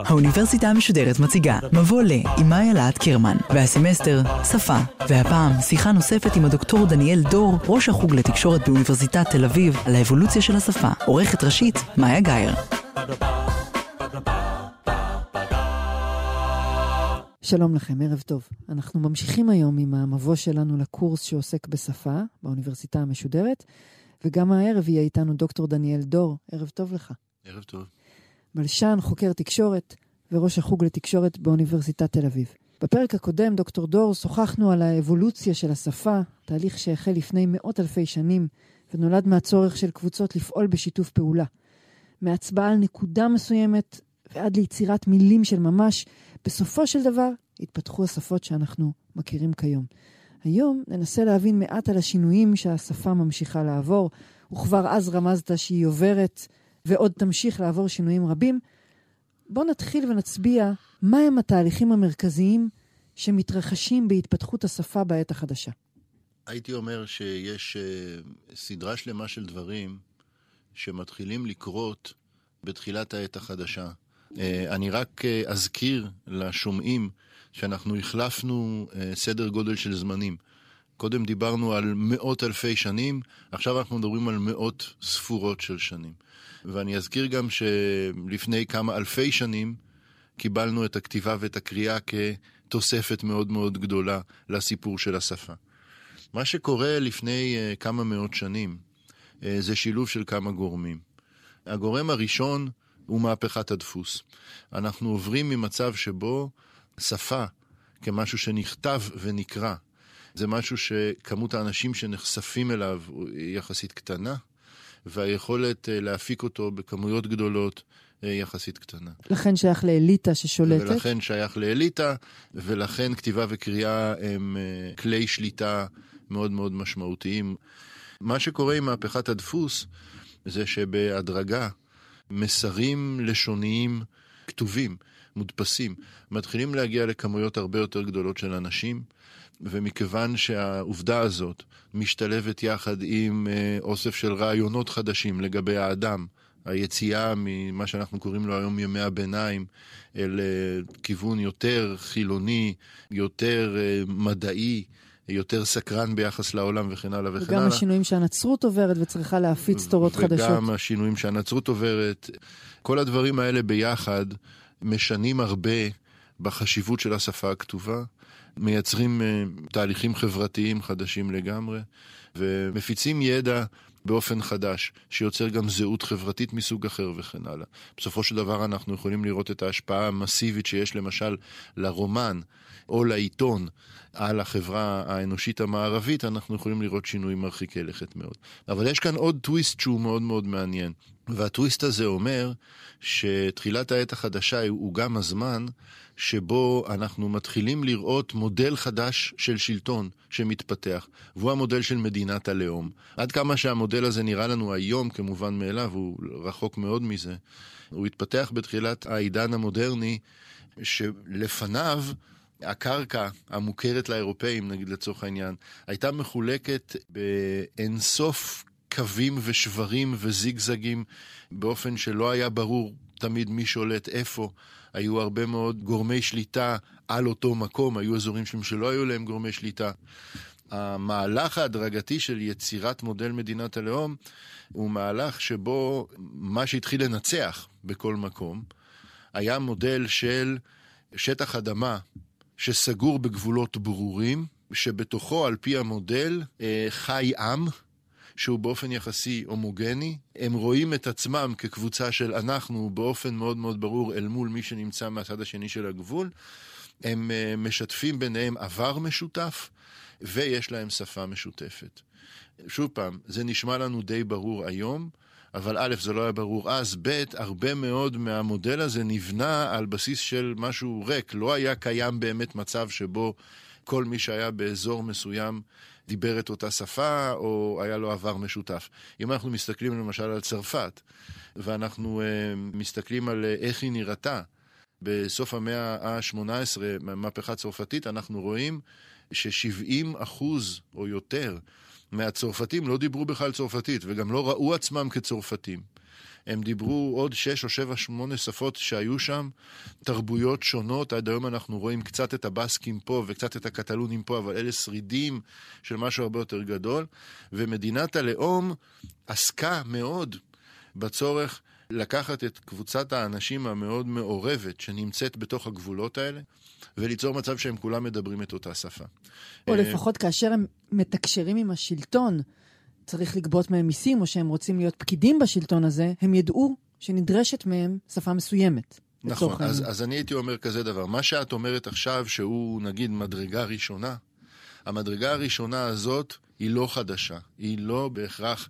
האוניברסיטה המשודרת מציגה מבוא ל עם מאיה להט קרמן והסמסטר שפה והפעם שיחה נוספת עם הדוקטור דניאל דור ראש החוג לתקשורת באוניברסיטת תל אביב על האבולוציה של השפה עורכת ראשית מאיה גאייר שלום לכם, ערב טוב. אנחנו ממשיכים היום עם המבוא שלנו לקורס שעוסק בשפה באוניברסיטה המשודרת, וגם הערב יהיה איתנו דוקטור דניאל דור. ערב טוב לך. ערב טוב. מלשן, חוקר תקשורת וראש החוג לתקשורת באוניברסיטת תל אביב. בפרק הקודם, דוקטור דור, שוחחנו על האבולוציה של השפה, תהליך שהחל לפני מאות אלפי שנים, ונולד מהצורך של קבוצות לפעול בשיתוף פעולה. מהצבעה על נקודה מסוימת ועד ליצירת מילים של ממש, בסופו של דבר התפתחו השפות שאנחנו מכירים כיום. היום ננסה להבין מעט על השינויים שהשפה ממשיכה לעבור, וכבר אז רמזת שהיא עוברת ועוד תמשיך לעבור שינויים רבים. בואו נתחיל ונצביע מהם התהליכים המרכזיים שמתרחשים בהתפתחות השפה בעת החדשה. הייתי אומר שיש uh, סדרה שלמה של דברים שמתחילים לקרות בתחילת העת החדשה. Uh, אני רק uh, אזכיר לשומעים שאנחנו החלפנו סדר גודל של זמנים. קודם דיברנו על מאות אלפי שנים, עכשיו אנחנו מדברים על מאות ספורות של שנים. ואני אזכיר גם שלפני כמה אלפי שנים קיבלנו את הכתיבה ואת הקריאה כתוספת מאוד מאוד גדולה לסיפור של השפה. מה שקורה לפני uh, כמה מאות שנים uh, זה שילוב של כמה גורמים. הגורם הראשון הוא מהפכת הדפוס. אנחנו עוברים ממצב שבו שפה כמשהו שנכתב ונקרא, זה משהו שכמות האנשים שנחשפים אליו היא יחסית קטנה, והיכולת אה, להפיק אותו בכמויות גדולות אה, יחסית קטנה. לכן שייך לאליטה ששולטת? ולכן שייך לאליטה, ולכן כתיבה וקריאה הם אה, כלי שליטה מאוד מאוד משמעותיים. מה שקורה עם מהפכת הדפוס זה שבהדרגה מסרים לשוניים כתובים, מודפסים, מתחילים להגיע לכמויות הרבה יותר גדולות של אנשים. ומכיוון שהעובדה הזאת משתלבת יחד עם אה, אוסף של רעיונות חדשים לגבי האדם, היציאה ממה שאנחנו קוראים לו היום ימי הביניים אל אה, כיוון יותר חילוני, יותר אה, מדעי, יותר סקרן ביחס לעולם וכן הלאה וכן וגם הלאה. וגם השינויים שהנצרות עוברת וצריכה להפיץ תורות וגם חדשות. וגם השינויים שהנצרות עוברת. כל הדברים האלה ביחד משנים הרבה בחשיבות של השפה הכתובה. מייצרים uh, תהליכים חברתיים חדשים לגמרי, ומפיצים ידע באופן חדש, שיוצר גם זהות חברתית מסוג אחר וכן הלאה. בסופו של דבר אנחנו יכולים לראות את ההשפעה המסיבית שיש למשל לרומן או לעיתון על החברה האנושית המערבית, אנחנו יכולים לראות שינויים מרחיקי לכת מאוד. אבל יש כאן עוד טוויסט שהוא מאוד מאוד מעניין, והטוויסט הזה אומר שתחילת העת החדשה הוא גם הזמן שבו אנחנו מתחילים לראות מודל חדש של שלטון שמתפתח, והוא המודל של מדינת הלאום. עד כמה שהמודל הזה נראה לנו היום כמובן מאליו, הוא רחוק מאוד מזה. הוא התפתח בתחילת העידן המודרני, שלפניו הקרקע המוכרת לאירופאים, נגיד לצורך העניין, הייתה מחולקת באינסוף קווים ושברים וזיגזגים באופן שלא היה ברור תמיד מי שולט איפה. היו הרבה מאוד גורמי שליטה על אותו מקום, היו אזורים שלהם שלא היו להם גורמי שליטה. המהלך ההדרגתי של יצירת מודל מדינת הלאום הוא מהלך שבו מה שהתחיל לנצח בכל מקום היה מודל של שטח אדמה שסגור בגבולות ברורים, שבתוכו על פי המודל אה, חי עם שהוא באופן יחסי הומוגני. הם רואים את עצמם כקבוצה של אנחנו באופן מאוד מאוד ברור אל מול מי שנמצא מהצד השני של הגבול. הם uh, משתפים ביניהם עבר משותף, ויש להם שפה משותפת. שוב פעם, זה נשמע לנו די ברור היום, אבל א', זה לא היה ברור אז, ב', הרבה מאוד מהמודל הזה נבנה על בסיס של משהו ריק. לא היה קיים באמת מצב שבו כל מי שהיה באזור מסוים דיבר את אותה שפה או היה לו עבר משותף. אם אנחנו מסתכלים למשל על צרפת, ואנחנו uh, מסתכלים על uh, איך היא נראתה בסוף המאה ה-18, מהפכה הצרפתית, אנחנו רואים ש-70 אחוז או יותר מהצרפתים לא דיברו בכלל צרפתית וגם לא ראו עצמם כצרפתים. הם דיברו עוד שש או שבע, שמונה שפות שהיו שם, תרבויות שונות. עד היום אנחנו רואים קצת את הבסקים פה וקצת את הקטלונים פה, אבל אלה שרידים של משהו הרבה יותר גדול. ומדינת הלאום עסקה מאוד בצורך לקחת את קבוצת האנשים המאוד מעורבת שנמצאת בתוך הגבולות האלה, וליצור מצב שהם כולם מדברים את אותה שפה. או אה, לפחות כאשר הם מתקשרים עם השלטון, צריך לגבות מהם מיסים, או שהם רוצים להיות פקידים בשלטון הזה, הם ידעו שנדרשת מהם שפה מסוימת. נכון, אז. אז אני הייתי אומר כזה דבר. מה שאת אומרת עכשיו, שהוא נגיד מדרגה ראשונה, המדרגה הראשונה הזאת היא לא חדשה, היא לא בהכרח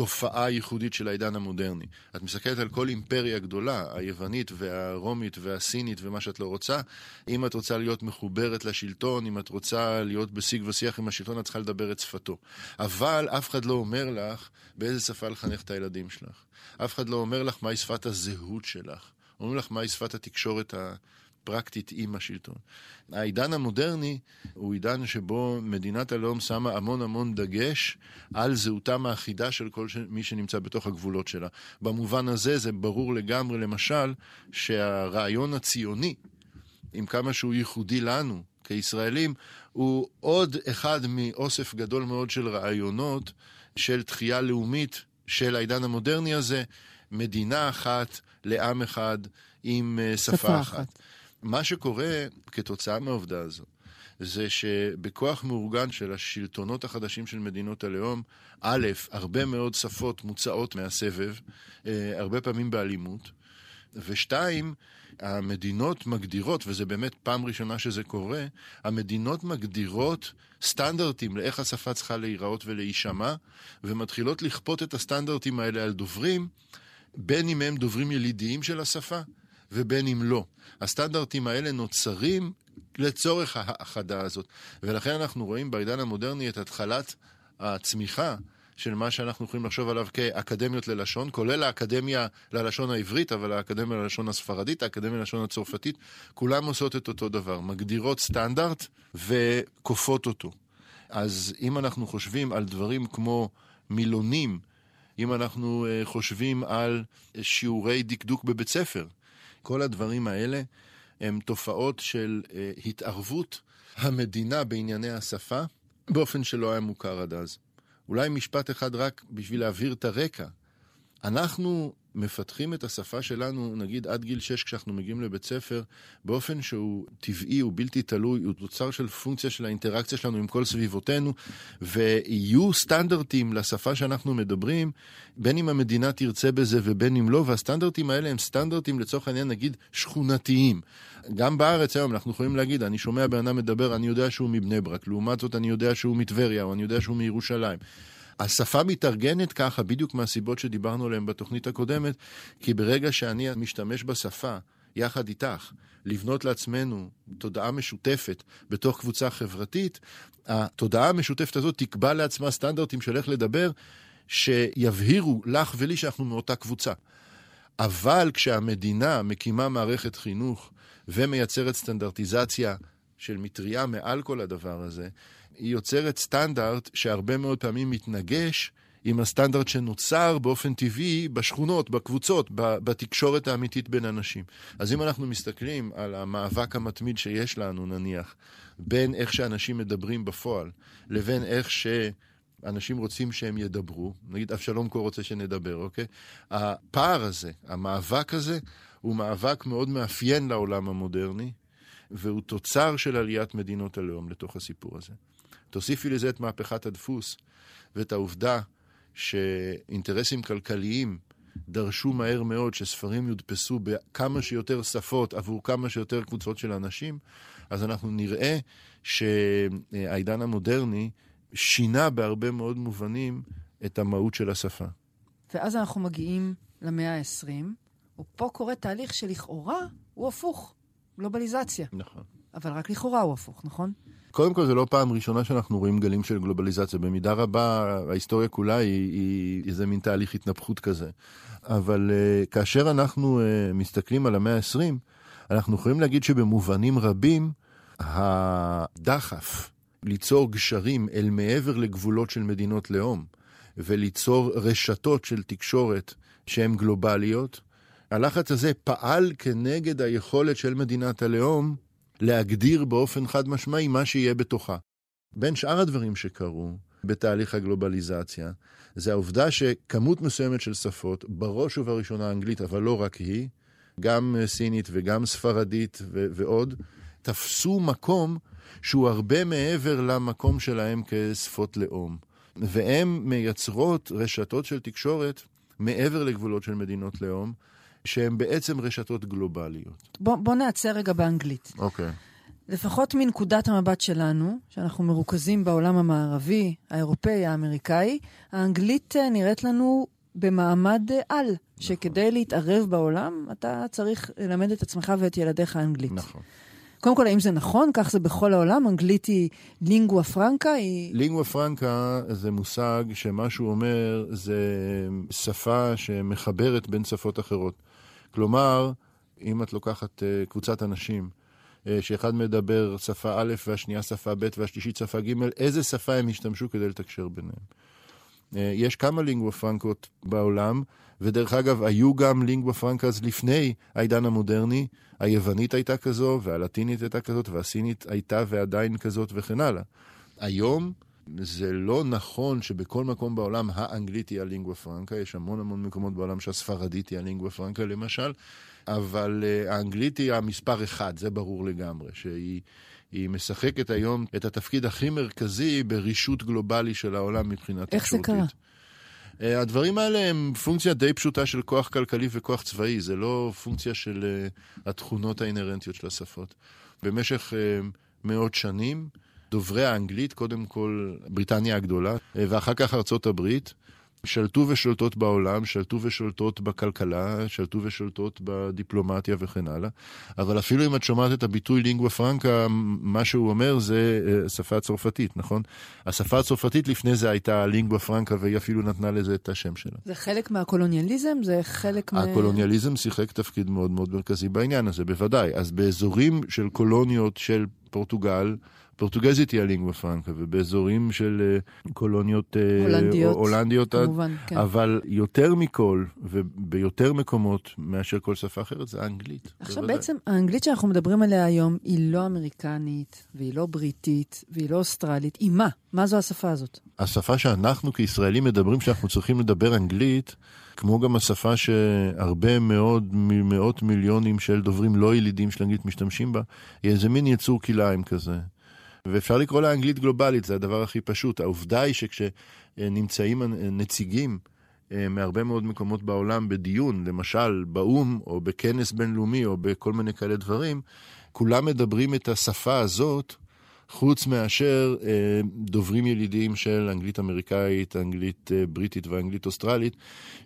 תופעה ייחודית של העידן המודרני. את מסתכלת על כל אימפריה גדולה, היוונית והרומית והסינית ומה שאת לא רוצה, אם את רוצה להיות מחוברת לשלטון, אם את רוצה להיות בשיג ושיח עם השלטון, את צריכה לדבר את שפתו. אבל אף אחד לא אומר לך באיזה שפה לחנך את הילדים שלך. אף אחד לא אומר לך מהי שפת הזהות שלך. אומרים לך מהי שפת התקשורת הפרקטית עם השלטון. העידן המודרני הוא עידן שבו מדינת הלאום שמה המון המון דגש על זהותם האחידה של כל ש... מי שנמצא בתוך הגבולות שלה. במובן הזה זה ברור לגמרי, למשל, שהרעיון הציוני, עם כמה שהוא ייחודי לנו כישראלים, הוא עוד אחד מאוסף גדול מאוד של רעיונות של תחייה לאומית של העידן המודרני הזה, מדינה אחת לעם אחד עם אה, שפה, שפה אחת. אחת. מה שקורה כתוצאה מהעובדה הזו, זה שבכוח מאורגן של השלטונות החדשים של מדינות הלאום, א', הרבה מאוד שפות מוצאות מהסבב, אה, הרבה פעמים באלימות, ושתיים, המדינות מגדירות, וזה באמת פעם ראשונה שזה קורה, המדינות מגדירות סטנדרטים לאיך השפה צריכה להיראות ולהישמע, ומתחילות לכפות את הסטנדרטים האלה על דוברים, בין אם הם דוברים ילידיים של השפה, ובין אם לא. הסטנדרטים האלה נוצרים לצורך ההאחדה הזאת. ולכן אנחנו רואים בעידן המודרני את התחלת הצמיחה של מה שאנחנו יכולים לחשוב עליו כאקדמיות ללשון, כולל האקדמיה ללשון העברית, אבל האקדמיה ללשון הספרדית, האקדמיה ללשון הצרפתית, כולם עושות את אותו דבר, מגדירות סטנדרט וכופות אותו. אז אם אנחנו חושבים על דברים כמו מילונים, אם אנחנו אה, חושבים על שיעורי דקדוק בבית ספר, כל הדברים האלה הם תופעות של אה, התערבות המדינה בענייני השפה באופן שלא היה מוכר עד אז. אולי משפט אחד רק בשביל להבהיר את הרקע. אנחנו מפתחים את השפה שלנו, נגיד עד גיל 6 כשאנחנו מגיעים לבית ספר, באופן שהוא טבעי, הוא בלתי תלוי, הוא תוצר של פונקציה של האינטראקציה שלנו עם כל סביבותינו, ויהיו סטנדרטים לשפה שאנחנו מדברים, בין אם המדינה תרצה בזה ובין אם לא, והסטנדרטים האלה הם סטנדרטים לצורך העניין נגיד שכונתיים. גם בארץ היום אנחנו יכולים להגיד, אני שומע בן אדם מדבר, אני יודע שהוא מבני ברק, לעומת זאת אני יודע שהוא מטבריה, או אני יודע שהוא מירושלים. השפה מתארגנת ככה בדיוק מהסיבות שדיברנו עליהן בתוכנית הקודמת, כי ברגע שאני משתמש בשפה יחד איתך, לבנות לעצמנו תודעה משותפת בתוך קבוצה חברתית, התודעה המשותפת הזאת תקבע לעצמה סטנדרטים של איך לדבר, שיבהירו לך ולי שאנחנו מאותה קבוצה. אבל כשהמדינה מקימה מערכת חינוך ומייצרת סטנדרטיזציה של מטריה מעל כל הדבר הזה, היא יוצרת סטנדרט שהרבה מאוד פעמים מתנגש עם הסטנדרט שנוצר באופן טבעי בשכונות, בקבוצות, בתקשורת האמיתית בין אנשים. אז אם אנחנו מסתכלים על המאבק המתמיד שיש לנו, נניח, בין איך שאנשים מדברים בפועל, לבין איך ש... אנשים רוצים שהם ידברו, נגיד אבשלום קור רוצה שנדבר, אוקיי? הפער הזה, המאבק הזה, הוא מאבק מאוד מאפיין לעולם המודרני, והוא תוצר של עליית מדינות הלאום לתוך הסיפור הזה. תוסיפי לזה את מהפכת הדפוס ואת העובדה שאינטרסים כלכליים דרשו מהר מאוד שספרים יודפסו בכמה שיותר שפות עבור כמה שיותר קבוצות של אנשים, אז אנחנו נראה שהעידן המודרני שינה בהרבה מאוד מובנים את המהות של השפה. ואז אנחנו מגיעים למאה ה-20, ופה קורה תהליך שלכאורה הוא הפוך, גלובליזציה. נכון. אבל רק לכאורה הוא הפוך, נכון? קודם כל, זו לא פעם ראשונה שאנחנו רואים גלים של גלובליזציה. במידה רבה, ההיסטוריה כולה היא, היא איזה מין תהליך התנפחות כזה. אבל uh, כאשר אנחנו uh, מסתכלים על המאה ה-20, אנחנו יכולים להגיד שבמובנים רבים, הדחף ליצור גשרים אל מעבר לגבולות של מדינות לאום, וליצור רשתות של תקשורת שהן גלובליות, הלחץ הזה פעל כנגד היכולת של מדינת הלאום להגדיר באופן חד משמעי מה שיהיה בתוכה. בין שאר הדברים שקרו בתהליך הגלובליזציה, זה העובדה שכמות מסוימת של שפות, בראש ובראשונה אנגלית, אבל לא רק היא, גם סינית וגם ספרדית ו- ועוד, תפסו מקום שהוא הרבה מעבר למקום שלהם כשפות לאום. והן מייצרות רשתות של תקשורת מעבר לגבולות של מדינות לאום, שהן בעצם רשתות גלובליות. בוא, בוא נעצר רגע באנגלית. אוקיי. Okay. לפחות מנקודת המבט שלנו, שאנחנו מרוכזים בעולם המערבי, האירופאי, האמריקאי, האנגלית אה, נראית לנו במעמד אה, על, נכון. שכדי להתערב בעולם, אתה צריך ללמד את עצמך ואת ילדיך אנגלית. נכון. קודם כל, האם זה נכון? כך זה בכל העולם? אנגלית היא לינגואה פרנקה? היא... לינגואה פרנקה זה מושג שמה שהוא אומר זה שפה שמחברת בין שפות אחרות. כלומר, אם את לוקחת uh, קבוצת אנשים, uh, שאחד מדבר שפה א' והשנייה שפה ב' והשלישית שפה ג', איזה שפה הם השתמשו כדי לתקשר ביניהם. Uh, יש כמה לינגואה פרנקות בעולם, ודרך אגב, היו גם לינגואה פרנקס לפני העידן המודרני. היוונית הייתה כזו, והלטינית הייתה כזאת, והסינית הייתה ועדיין כזאת וכן הלאה. היום זה לא נכון שבכל מקום בעולם האנגלית היא הלינגואה פרנקה, יש המון המון מקומות בעולם שהספרדית היא הלינגואה פרנקה למשל, אבל uh, האנגלית היא המספר אחד, זה ברור לגמרי, שהיא... היא משחקת היום את התפקיד הכי מרכזי ברישות גלובלי של העולם מבחינה תקשורתית. איך זה קרה? אה, הדברים האלה הם פונקציה די פשוטה של כוח כלכלי וכוח צבאי, זה לא פונקציה של אה, התכונות האינהרנטיות של השפות. במשך אה, מאות שנים, דוברי האנגלית, קודם כל בריטניה הגדולה, ואחר כך ארצות הברית, שלטו ושולטות בעולם, שלטו ושולטות בכלכלה, שלטו ושולטות בדיפלומטיה וכן הלאה. אבל אפילו אם את שומעת את הביטוי לינגווה פרנקה, מה שהוא אומר זה אה, שפה צרפתית, נכון? השפה הצרפתית לפני זה הייתה לינגווה פרנקה, והיא אפילו נתנה לזה את השם שלה. זה חלק מהקולוניאליזם? זה חלק מה... הקולוניאליזם שיחק תפקיד מאוד מאוד מרכזי בעניין הזה, בוודאי. אז באזורים של קולוניות של פורטוגל, פורטוגזית היא הלינגווה פרנקה, ובאזורים של אה, קולוניות אה, הולנדיות, הולנדיות כמובן, כן. אבל יותר מכל, וביותר מקומות מאשר כל שפה אחרת, זה האנגלית. עכשיו בוודאי. בעצם האנגלית שאנחנו מדברים עליה היום היא לא אמריקנית, והיא לא בריטית, והיא לא אוסטרלית, היא מה? מה זו השפה הזאת? השפה שאנחנו כישראלים מדברים שאנחנו צריכים לדבר אנגלית, כמו גם השפה שהרבה מאוד, מאות מיליונים של דוברים לא ילידים של אנגלית משתמשים בה, היא איזה מין יצור כלאיים כזה. ואפשר לקרוא לה אנגלית גלובלית, זה הדבר הכי פשוט. העובדה היא שכשנמצאים נציגים אה, מהרבה מאוד מקומות בעולם בדיון, למשל באו"ם, או בכנס בינלאומי, או בכל מיני כאלה דברים, כולם מדברים את השפה הזאת, חוץ מאשר אה, דוברים ילידים של אנגלית אמריקאית, אנגלית אה, בריטית ואנגלית אוסטרלית,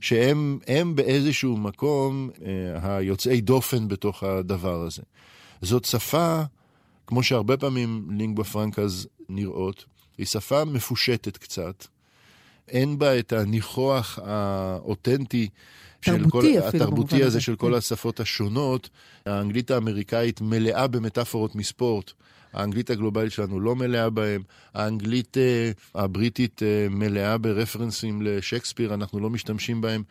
שהם באיזשהו מקום אה, היוצאי דופן בתוך הדבר הזה. זאת שפה כמו שהרבה פעמים לינגווה פרנקאז נראות, היא שפה מפושטת קצת. אין בה את הניחוח האותנטי של כל, התרבותי הזה של כל כן. השפות השונות. האנגלית האמריקאית מלאה במטאפורות מספורט. האנגלית הגלובלית שלנו לא מלאה בהם, האנגלית uh, הבריטית uh, מלאה ברפרנסים לשייקספיר, אנחנו לא משתמשים בהם.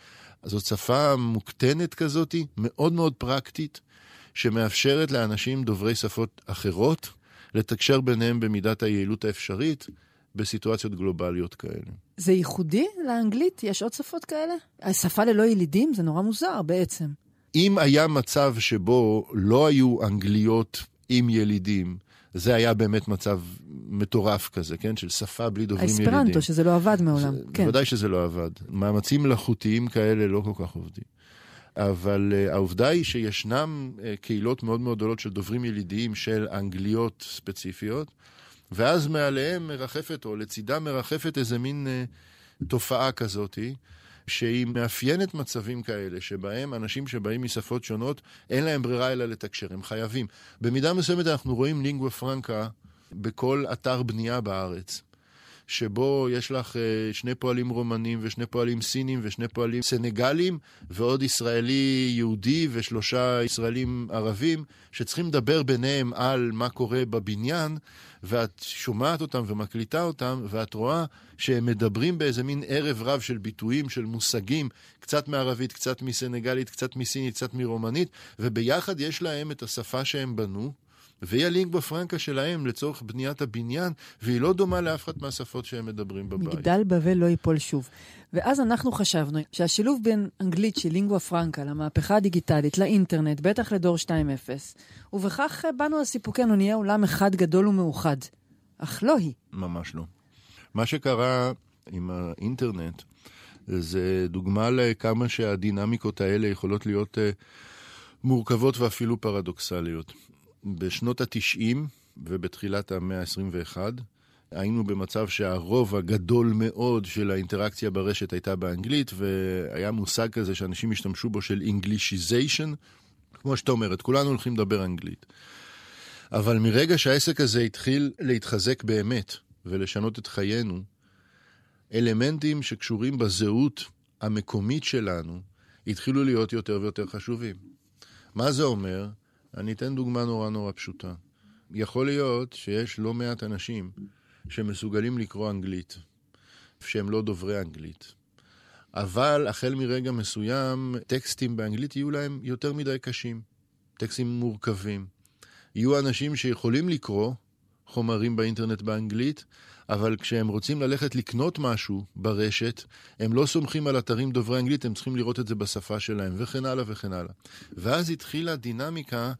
זאת שפה מוקטנת כזאת, מאוד מאוד פרקטית, שמאפשרת לאנשים דוברי שפות אחרות לתקשר ביניהם במידת היעילות האפשרית בסיטואציות גלובליות כאלה. זה ייחודי לאנגלית? יש עוד שפות כאלה? השפה ללא ילידים? זה נורא מוזר בעצם. אם היה מצב שבו לא היו אנגליות עם ילידים, זה היה באמת מצב מטורף כזה, כן? של שפה בלי דוברים ילידים. האספרנטו, שזה לא עבד מעולם. זה, כן. בוודאי שזה לא עבד. מאמצים מלאכותיים כאלה לא כל כך עובדים. אבל uh, העובדה היא שישנם uh, קהילות מאוד מאוד גדולות של דוברים ילידיים של אנגליות ספציפיות, ואז מעליהם מרחפת, או לצידם מרחפת איזה מין uh, תופעה כזאתי, שהיא מאפיינת מצבים כאלה, שבהם אנשים שבאים משפות שונות, אין להם ברירה אלא לתקשר, הם חייבים. במידה מסוימת אנחנו רואים לינגווה פרנקה בכל אתר בנייה בארץ. שבו יש לך אה, שני פועלים רומנים ושני פועלים סינים ושני פועלים סנגלים ועוד ישראלי יהודי ושלושה ישראלים ערבים שצריכים לדבר ביניהם על מה קורה בבניין ואת שומעת אותם ומקליטה אותם ואת רואה שהם מדברים באיזה מין ערב רב של ביטויים, של מושגים, קצת מערבית, קצת מסנגלית, קצת מסינית, קצת מרומנית וביחד יש להם את השפה שהם בנו והיא הלינגווה פרנקה שלהם לצורך בניית הבניין, והיא לא דומה לאף אחת מהשפות שהם מדברים בבית. מגדל בבל לא ייפול שוב. ואז אנחנו חשבנו שהשילוב בין אנגלית שהיא לינגווה פרנקה למהפכה הדיגיטלית, לאינטרנט, בטח לדור 2.0, ובכך באנו על סיפוקנו, נהיה עולם אחד גדול ומאוחד. אך לא היא. ממש לא. מה שקרה עם האינטרנט, זה דוגמה לכמה שהדינמיקות האלה יכולות להיות uh, מורכבות ואפילו פרדוקסליות. בשנות ה-90 ובתחילת המאה ה-21 היינו במצב שהרוב הגדול מאוד של האינטראקציה ברשת הייתה באנגלית, והיה מושג כזה שאנשים השתמשו בו של Englishization, כמו שאתה אומרת, כולנו הולכים לדבר אנגלית. אבל מרגע שהעסק הזה התחיל להתחזק באמת ולשנות את חיינו, אלמנטים שקשורים בזהות המקומית שלנו התחילו להיות יותר ויותר חשובים. מה זה אומר? אני אתן דוגמה נורא נורא פשוטה. יכול להיות שיש לא מעט אנשים שמסוגלים לקרוא אנגלית, שהם לא דוברי אנגלית. אבל החל מרגע מסוים, טקסטים באנגלית יהיו להם יותר מדי קשים. טקסטים מורכבים. יהיו אנשים שיכולים לקרוא חומרים באינטרנט באנגלית, אבל כשהם רוצים ללכת לקנות משהו ברשת, הם לא סומכים על אתרים דוברי אנגלית, הם צריכים לראות את זה בשפה שלהם, וכן הלאה וכן הלאה. ואז התחילה דינמיקה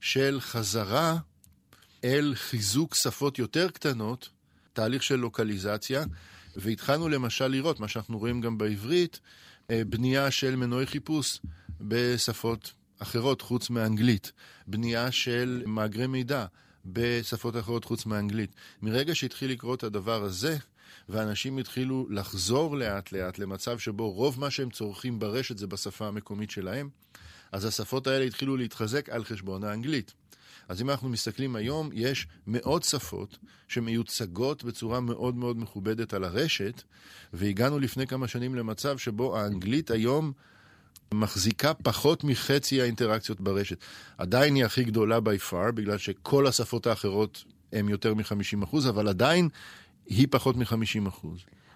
של חזרה אל חיזוק שפות יותר קטנות, תהליך של לוקליזציה, והתחלנו למשל לראות, מה שאנחנו רואים גם בעברית, אה, בנייה של מנועי חיפוש בשפות אחרות חוץ מאנגלית, בנייה של מאגרי מידע, בשפות אחרות חוץ מאנגלית. מרגע שהתחיל לקרות הדבר הזה, ואנשים התחילו לחזור לאט לאט למצב שבו רוב מה שהם צורכים ברשת זה בשפה המקומית שלהם, אז השפות האלה התחילו להתחזק על חשבון האנגלית. אז אם אנחנו מסתכלים היום, יש מאות שפות שמיוצגות בצורה מאוד מאוד מכובדת על הרשת, והגענו לפני כמה שנים למצב שבו האנגלית היום מחזיקה פחות מחצי האינטראקציות ברשת. עדיין היא הכי גדולה by far, בגלל שכל השפות האחרות הן יותר מ-50%, אבל עדיין היא פחות מ-50%.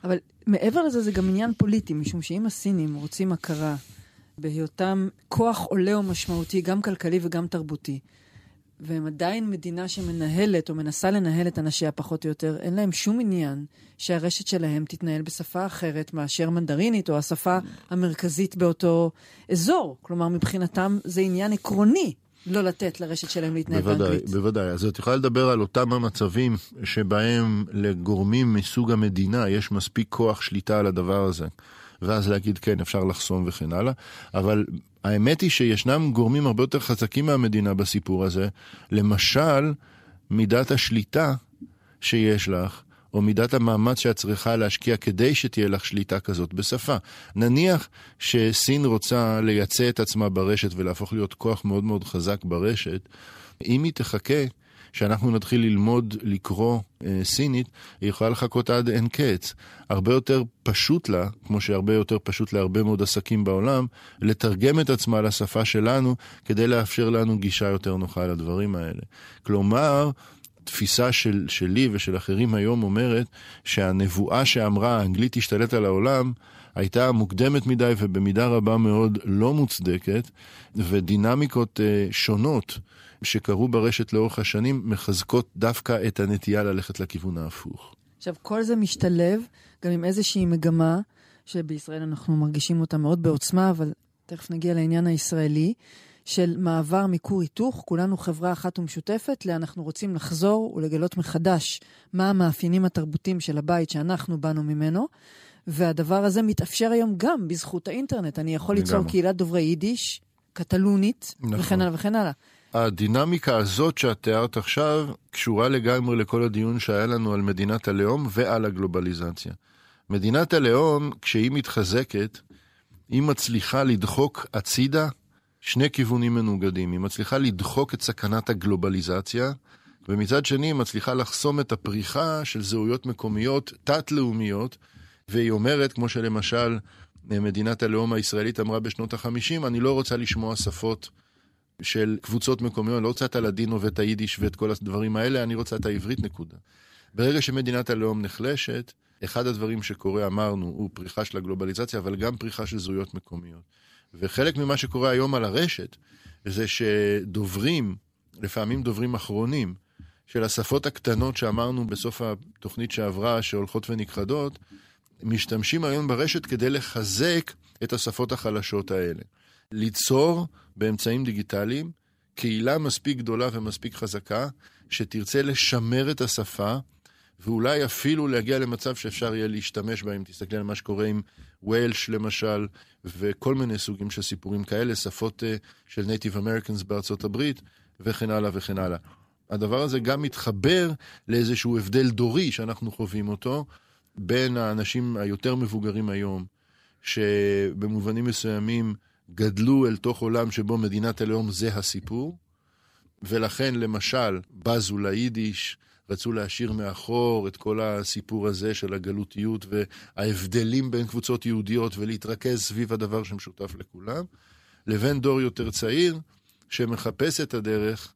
אבל מעבר לזה זה גם עניין פוליטי, משום שאם הסינים רוצים הכרה בהיותם כוח עולה ומשמעותי, גם כלכלי וגם תרבותי, והם עדיין מדינה שמנהלת או מנסה לנהל את אנשיה פחות או יותר, אין להם שום עניין שהרשת שלהם תתנהל בשפה אחרת מאשר מנדרינית או השפה המרכזית באותו אזור. כלומר, מבחינתם זה עניין עקרוני לא לתת לרשת שלהם להתנהל בוודאי, באנגלית. בוודאי. אז את יכולה לדבר על אותם המצבים שבהם לגורמים מסוג המדינה יש מספיק כוח שליטה על הדבר הזה. ואז להגיד כן, אפשר לחסום וכן הלאה, אבל האמת היא שישנם גורמים הרבה יותר חזקים מהמדינה בסיפור הזה, למשל, מידת השליטה שיש לך, או מידת המאמץ שאת צריכה להשקיע כדי שתהיה לך שליטה כזאת בשפה. נניח שסין רוצה לייצא את עצמה ברשת ולהפוך להיות כוח מאוד מאוד חזק ברשת, אם היא תחכה שאנחנו נתחיל ללמוד לקרוא אה, סינית, היא יכולה לחכות עד אין קץ. הרבה יותר פשוט לה, כמו שהרבה יותר פשוט להרבה מאוד עסקים בעולם, לתרגם את עצמה לשפה שלנו, כדי לאפשר לנו גישה יותר נוחה לדברים האלה. כלומר, תפיסה של, שלי ושל אחרים היום אומרת שהנבואה שאמרה האנגלית תשתלט על העולם הייתה מוקדמת מדי ובמידה רבה מאוד לא מוצדקת ודינמיקות אה, שונות שקרו ברשת לאורך השנים מחזקות דווקא את הנטייה ללכת לכיוון ההפוך. עכשיו, כל זה משתלב גם עם איזושהי מגמה, שבישראל אנחנו מרגישים אותה מאוד בעוצמה, אבל תכף נגיע לעניין הישראלי, של מעבר מכור היתוך, כולנו חברה אחת ומשותפת, לאנחנו רוצים לחזור ולגלות מחדש מה המאפיינים התרבותיים של הבית שאנחנו באנו ממנו. והדבר הזה מתאפשר היום גם בזכות האינטרנט. אני יכול ליצור לגמרי. קהילת דוברי יידיש, קטלונית, נכון. וכן הלאה וכן הלאה. הדינמיקה הזאת שאת תיארת עכשיו קשורה לגמרי לכל הדיון שהיה לנו על מדינת הלאום ועל הגלובליזציה. מדינת הלאום, כשהיא מתחזקת, היא מצליחה לדחוק הצידה שני כיוונים מנוגדים. היא מצליחה לדחוק את סכנת הגלובליזציה, ומצד שני היא מצליחה לחסום את הפריחה של זהויות מקומיות תת-לאומיות, והיא אומרת, כמו שלמשל מדינת הלאום הישראלית אמרה בשנות ה-50, אני לא רוצה לשמוע שפות של קבוצות מקומיות, אני לא רוצה את הלדינו ואת היידיש ואת כל הדברים האלה, אני רוצה את העברית, נקודה. ברגע שמדינת הלאום נחלשת, אחד הדברים שקורה, אמרנו, הוא פריחה של הגלובליזציה, אבל גם פריחה של זהויות מקומיות. וחלק ממה שקורה היום על הרשת, זה שדוברים, לפעמים דוברים אחרונים, של השפות הקטנות שאמרנו בסוף התוכנית שעברה, שהולכות ונכחדות, משתמשים היום ברשת כדי לחזק את השפות החלשות האלה. ליצור באמצעים דיגיטליים קהילה מספיק גדולה ומספיק חזקה, שתרצה לשמר את השפה, ואולי אפילו להגיע למצב שאפשר יהיה להשתמש בה, אם תסתכלי על מה שקורה עם Welsh למשל, וכל מיני סוגים של סיפורים כאלה, שפות uh, של נייטיב אמריקאנס בארצות הברית, וכן הלאה וכן הלאה. הדבר הזה גם מתחבר לאיזשהו הבדל דורי שאנחנו חווים אותו, בין האנשים היותר מבוגרים היום, שבמובנים מסוימים גדלו אל תוך עולם שבו מדינת הלאום זה הסיפור, ולכן למשל בזו ליידיש, רצו להשאיר מאחור את כל הסיפור הזה של הגלותיות וההבדלים בין קבוצות יהודיות ולהתרכז סביב הדבר שמשותף לכולם, לבין דור יותר צעיר שמחפש את הדרך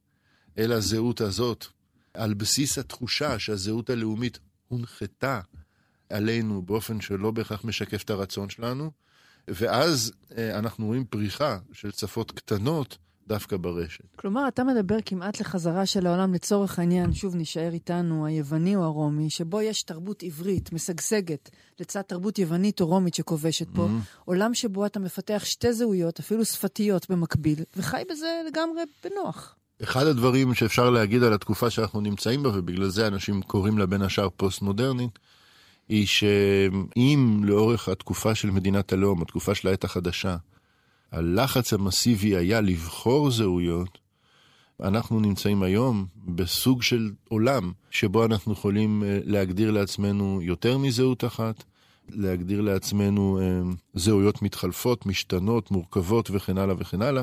אל הזהות הזאת, על בסיס התחושה שהזהות הלאומית הונחתה עלינו באופן שלא בהכרח משקף את הרצון שלנו, ואז אה, אנחנו רואים פריחה של שפות קטנות דווקא ברשת. כלומר, אתה מדבר כמעט לחזרה של העולם לצורך העניין, שוב נשאר איתנו, היווני או הרומי, שבו יש תרבות עברית משגשגת לצד תרבות יוונית או רומית שכובשת פה, mm-hmm. עולם שבו אתה מפתח שתי זהויות, אפילו שפתיות במקביל, וחי בזה לגמרי בנוח. אחד הדברים שאפשר להגיד על התקופה שאנחנו נמצאים בה, ובגלל זה אנשים קוראים לה בין השאר פוסט-מודרנית, היא שאם לאורך התקופה של מדינת הלאום, התקופה של העת החדשה, הלחץ המסיבי היה לבחור זהויות, אנחנו נמצאים היום בסוג של עולם שבו אנחנו יכולים אה, להגדיר לעצמנו יותר מזהות אחת, להגדיר לעצמנו אה, זהויות מתחלפות, משתנות, מורכבות וכן הלאה וכן הלאה.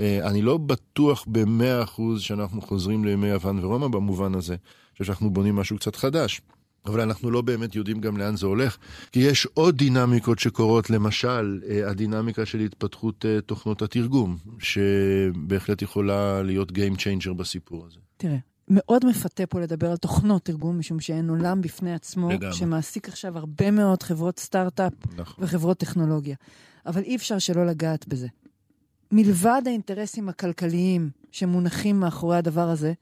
אה, אני לא בטוח במאה אחוז שאנחנו חוזרים לימי יוון ורומא במובן הזה, שאנחנו בונים משהו קצת חדש. אבל אנחנו לא באמת יודעים גם לאן זה הולך, כי יש עוד דינמיקות שקורות, למשל, אה, הדינמיקה של התפתחות אה, תוכנות התרגום, שבהחלט יכולה להיות Game Changer בסיפור הזה. תראה, מאוד מפתה פה לדבר על תוכנות תרגום, משום שאין עולם בפני עצמו, לגמרי. שמעסיק עכשיו הרבה מאוד חברות סטארט-אפ נכון. וחברות טכנולוגיה. אבל אי אפשר שלא לגעת בזה. מלבד האינטרסים הכלכליים שמונחים מאחורי הדבר הזה,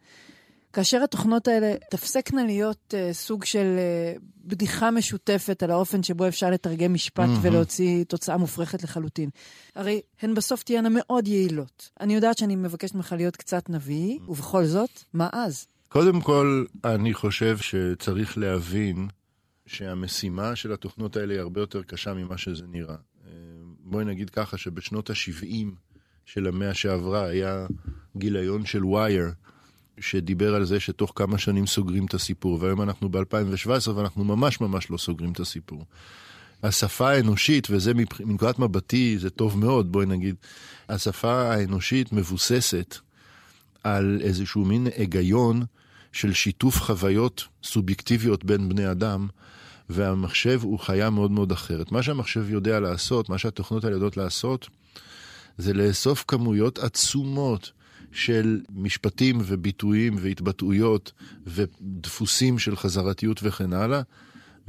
כאשר התוכנות האלה תפסקנה להיות uh, סוג של uh, בדיחה משותפת על האופן שבו אפשר לתרגם משפט mm-hmm. ולהוציא תוצאה מופרכת לחלוטין. הרי הן בסוף תהיינה מאוד יעילות. אני יודעת שאני מבקשת ממך להיות קצת נביא, ובכל זאת, מה אז? קודם כל, אני חושב שצריך להבין שהמשימה של התוכנות האלה היא הרבה יותר קשה ממה שזה נראה. אה, בואי נגיד ככה, שבשנות ה-70 של המאה שעברה היה גיליון של ווייר. שדיבר על זה שתוך כמה שנים סוגרים את הסיפור, והיום אנחנו ב-2017 ואנחנו ממש ממש לא סוגרים את הסיפור. השפה האנושית, וזה מנקודת מבטי זה טוב מאוד, בואי נגיד, השפה האנושית מבוססת על איזשהו מין היגיון של שיתוף חוויות סובייקטיביות בין בני אדם, והמחשב הוא חיה מאוד מאוד אחרת. מה שהמחשב יודע לעשות, מה שהתוכנות האלה יודעות לעשות, זה לאסוף כמויות עצומות של משפטים וביטויים והתבטאויות ודפוסים של חזרתיות וכן הלאה,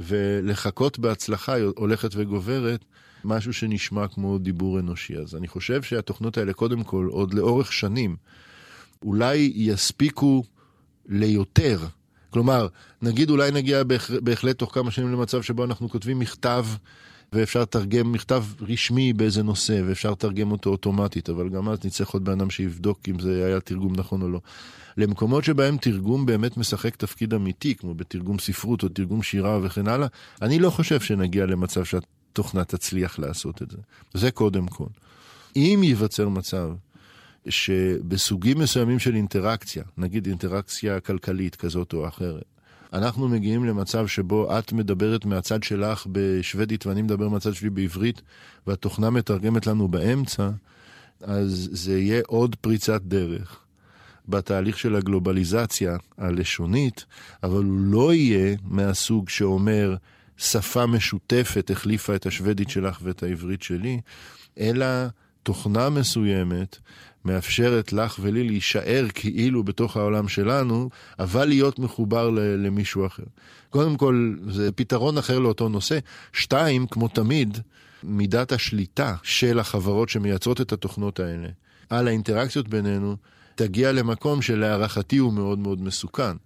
ולחכות בהצלחה הולכת וגוברת משהו שנשמע כמו דיבור אנושי. אז אני חושב שהתוכנות האלה, קודם כל, עוד לאורך שנים, אולי יספיקו ליותר. כלומר, נגיד אולי נגיע בהחלט תוך כמה שנים למצב שבו אנחנו כותבים מכתב ואפשר לתרגם מכתב רשמי באיזה נושא, ואפשר לתרגם אותו אוטומטית, אבל גם אז נצטרך עוד בן אדם שיבדוק אם זה היה תרגום נכון או לא. למקומות שבהם תרגום באמת משחק תפקיד אמיתי, כמו בתרגום ספרות או תרגום שירה וכן הלאה, אני לא חושב שנגיע למצב שהתוכנה תצליח לעשות את זה. זה קודם כל. אם ייווצר מצב שבסוגים מסוימים של אינטראקציה, נגיד אינטראקציה כלכלית כזאת או אחרת, אנחנו מגיעים למצב שבו את מדברת מהצד שלך בשוודית ואני מדבר מהצד שלי בעברית, והתוכנה מתרגמת לנו באמצע, אז זה יהיה עוד פריצת דרך. בתהליך של הגלובליזציה הלשונית, אבל הוא לא יהיה מהסוג שאומר שפה משותפת החליפה את השוודית שלך ואת העברית שלי, אלא תוכנה מסוימת מאפשרת לך ולי להישאר כאילו בתוך העולם שלנו, אבל להיות מחובר למישהו אחר. קודם כל, זה פתרון אחר לאותו נושא. שתיים, כמו תמיד, מידת השליטה של החברות שמייצרות את התוכנות האלה על האינטראקציות בינינו, תגיע למקום שלהערכתי הוא מאוד מאוד מסוכן.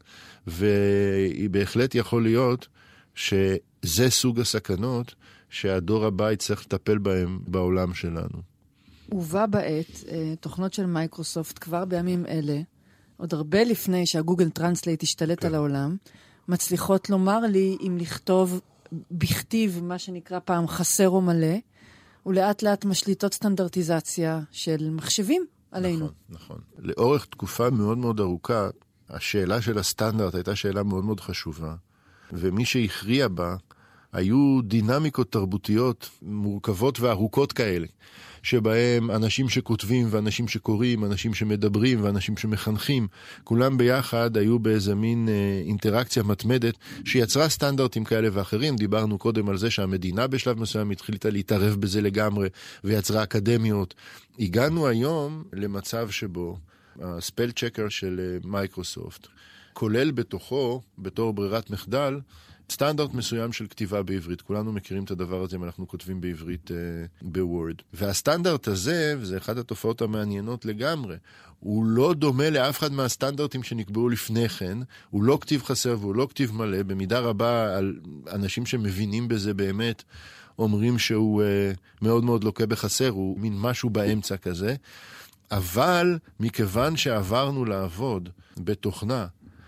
ובהחלט יכול להיות שזה סוג הסכנות שהדור הבא יצטרך לטפל בהם בעולם שלנו. הובא בעת אה, תוכנות של מייקרוסופט כבר בימים אלה, עוד הרבה לפני שהגוגל טרנסלייט השתלט כן. על העולם, מצליחות לומר לי אם לכתוב בכתיב, מה שנקרא פעם חסר או מלא, ולאט לאט משליטות סטנדרטיזציה של מחשבים עלינו. נכון, נכון. לאורך תקופה מאוד מאוד ארוכה, השאלה של הסטנדרט הייתה שאלה מאוד מאוד חשובה, ומי שהכריע בה היו דינמיקות תרבותיות מורכבות וארוכות כאלה. שבהם אנשים שכותבים ואנשים שקוראים, אנשים שמדברים ואנשים שמחנכים, כולם ביחד היו באיזה מין אה, אינטראקציה מתמדת שיצרה סטנדרטים כאלה ואחרים. דיברנו קודם על זה שהמדינה בשלב מסוים התחילתה להתערב בזה לגמרי ויצרה אקדמיות. הגענו היום למצב שבו ה spell checker של אה, מייקרוסופט כולל בתוכו, בתור ברירת מחדל, סטנדרט מסוים של כתיבה בעברית. כולנו מכירים את הדבר הזה אם אנחנו כותבים בעברית אה, בוורד. והסטנדרט הזה, וזה אחת התופעות המעניינות לגמרי, הוא לא דומה לאף אחד מהסטנדרטים שנקבעו לפני כן, הוא לא כתיב חסר והוא לא כתיב מלא, במידה רבה על אנשים שמבינים בזה באמת. אומרים שהוא אה, מאוד מאוד לוקה בחסר, הוא מין משהו באמצע כזה. אבל מכיוון שעברנו לעבוד בתוכנה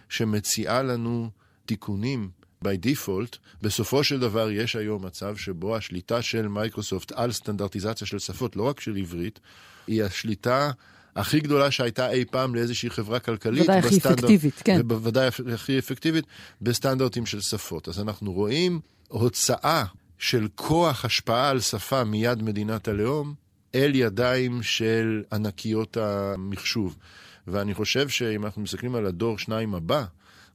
שמציעה לנו תיקונים by default, בסופו של דבר יש היום מצב שבו השליטה של מייקרוסופט על סטנדרטיזציה של שפות, לא רק של עברית, היא השליטה הכי גדולה שהייתה אי פעם לאיזושהי חברה כלכלית. ודאי הכי אפקטיבית, כן. ובוודאי הכי אפקטיבית בסטנדרטים של שפות. אז אנחנו רואים הוצאה של כוח השפעה על שפה מידי מדינת הלאום אל ידיים של ענקיות המחשוב. ואני חושב שאם אנחנו מסתכלים על הדור שניים הבא,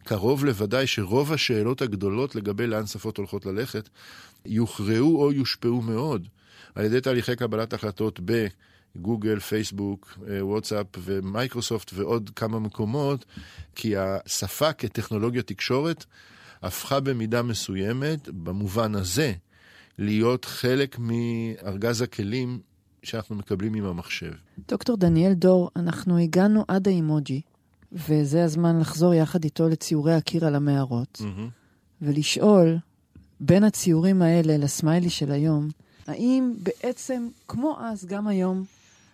קרוב לוודאי שרוב השאלות הגדולות לגבי לאן שפות הולכות ללכת, יוכרעו או יושפעו מאוד על ידי תהליכי קבלת החלטות בגוגל, פייסבוק, אה, וואטסאפ ומייקרוסופט ועוד כמה מקומות, כי השפה כטכנולוגיה תקשורת הפכה במידה מסוימת, במובן הזה, להיות חלק מארגז הכלים שאנחנו מקבלים עם המחשב. דוקטור דניאל דור, אנחנו הגענו עד האימוג'י, וזה הזמן לחזור יחד איתו לציורי הקיר על המערות, mm-hmm. ולשאול, בין הציורים האלה לסמיילי של היום, האם בעצם, כמו אז, גם היום,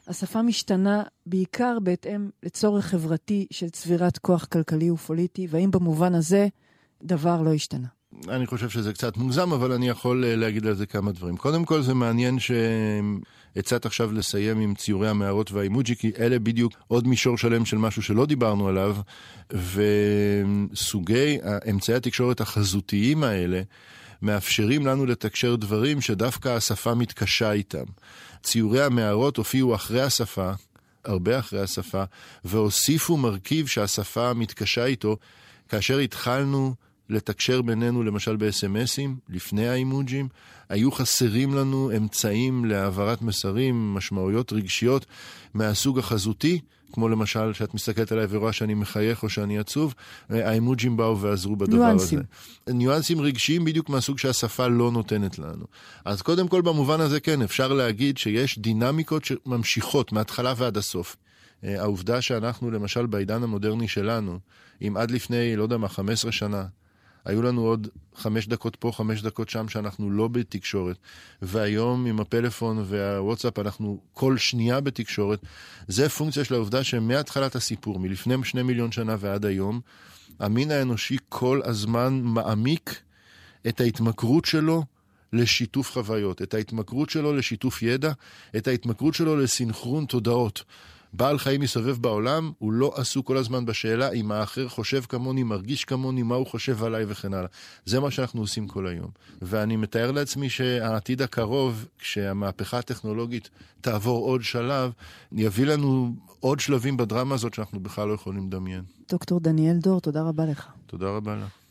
השפה משתנה בעיקר בהתאם לצורך חברתי של צבירת כוח כלכלי ופוליטי, והאם במובן הזה דבר לא השתנה? אני חושב שזה קצת מוגזם, אבל אני יכול אה, להגיד על זה כמה דברים. קודם כל, זה מעניין שהצעת עכשיו לסיים עם ציורי המערות והאימוג'י, כי אלה בדיוק עוד מישור שלם של משהו שלא דיברנו עליו, וסוגי אמצעי התקשורת החזותיים האלה מאפשרים לנו לתקשר דברים שדווקא השפה מתקשה איתם. ציורי המערות הופיעו אחרי השפה, הרבה אחרי השפה, והוסיפו מרכיב שהשפה מתקשה איתו, כאשר התחלנו לתקשר בינינו למשל בסמסים, לפני האימוג'ים, היו חסרים לנו אמצעים להעברת מסרים, משמעויות רגשיות מהסוג החזותי, כמו למשל שאת מסתכלת עליי ורואה שאני מחייך או שאני עצוב, האימוג'ים באו ועזרו בדבר ניואנסים. הזה. ניואנסים רגשיים בדיוק מהסוג שהשפה לא נותנת לנו. אז קודם כל במובן הזה כן, אפשר להגיד שיש דינמיקות שממשיכות מההתחלה ועד הסוף. אה, העובדה שאנחנו למשל בעידן המודרני שלנו, אם עד לפני, לא יודע מה, 15 שנה, היו לנו עוד חמש דקות פה, חמש דקות שם, שאנחנו לא בתקשורת. והיום עם הפלאפון והוואטסאפ אנחנו כל שנייה בתקשורת. זה פונקציה של העובדה שמהתחלת הסיפור, מלפני שני מיליון שנה ועד היום, המין האנושי כל הזמן מעמיק את ההתמכרות שלו לשיתוף חוויות, את ההתמכרות שלו לשיתוף ידע, את ההתמכרות שלו לסינכרון תודעות. בעל חיים מסתובב בעולם, הוא לא עסוק כל הזמן בשאלה אם האחר חושב כמוני, מרגיש כמוני, מה הוא חושב עליי וכן הלאה. זה מה שאנחנו עושים כל היום. ואני מתאר לעצמי שהעתיד הקרוב, כשהמהפכה הטכנולוגית תעבור עוד שלב, יביא לנו עוד שלבים בדרמה הזאת שאנחנו בכלל לא יכולים לדמיין. דוקטור דניאל דור, תודה רבה לך. תודה רבה לך.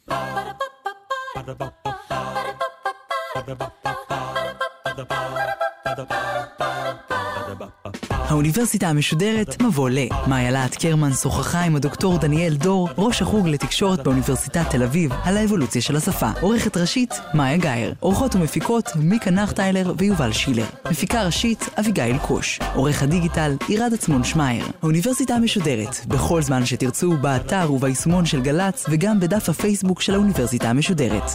האוניברסיטה המשודרת מבוא ל. מאיה להט קרמן שוחחה עם הדוקטור דניאל דור, ראש החוג לתקשורת באוניברסיטת תל אביב, על האבולוציה של השפה. עורכת ראשית, מאיה גאייר. עורכות ומפיקות, מיקה נחטיילר ויובל שילר. מפיקה ראשית, אביגיל קוש. עורך הדיגיטל, עירד עצמון שמייר. האוניברסיטה המשודרת, בכל זמן שתרצו, באתר וביישומון של גל"צ, וגם בדף הפייסבוק של האוניברסיטה המשודרת.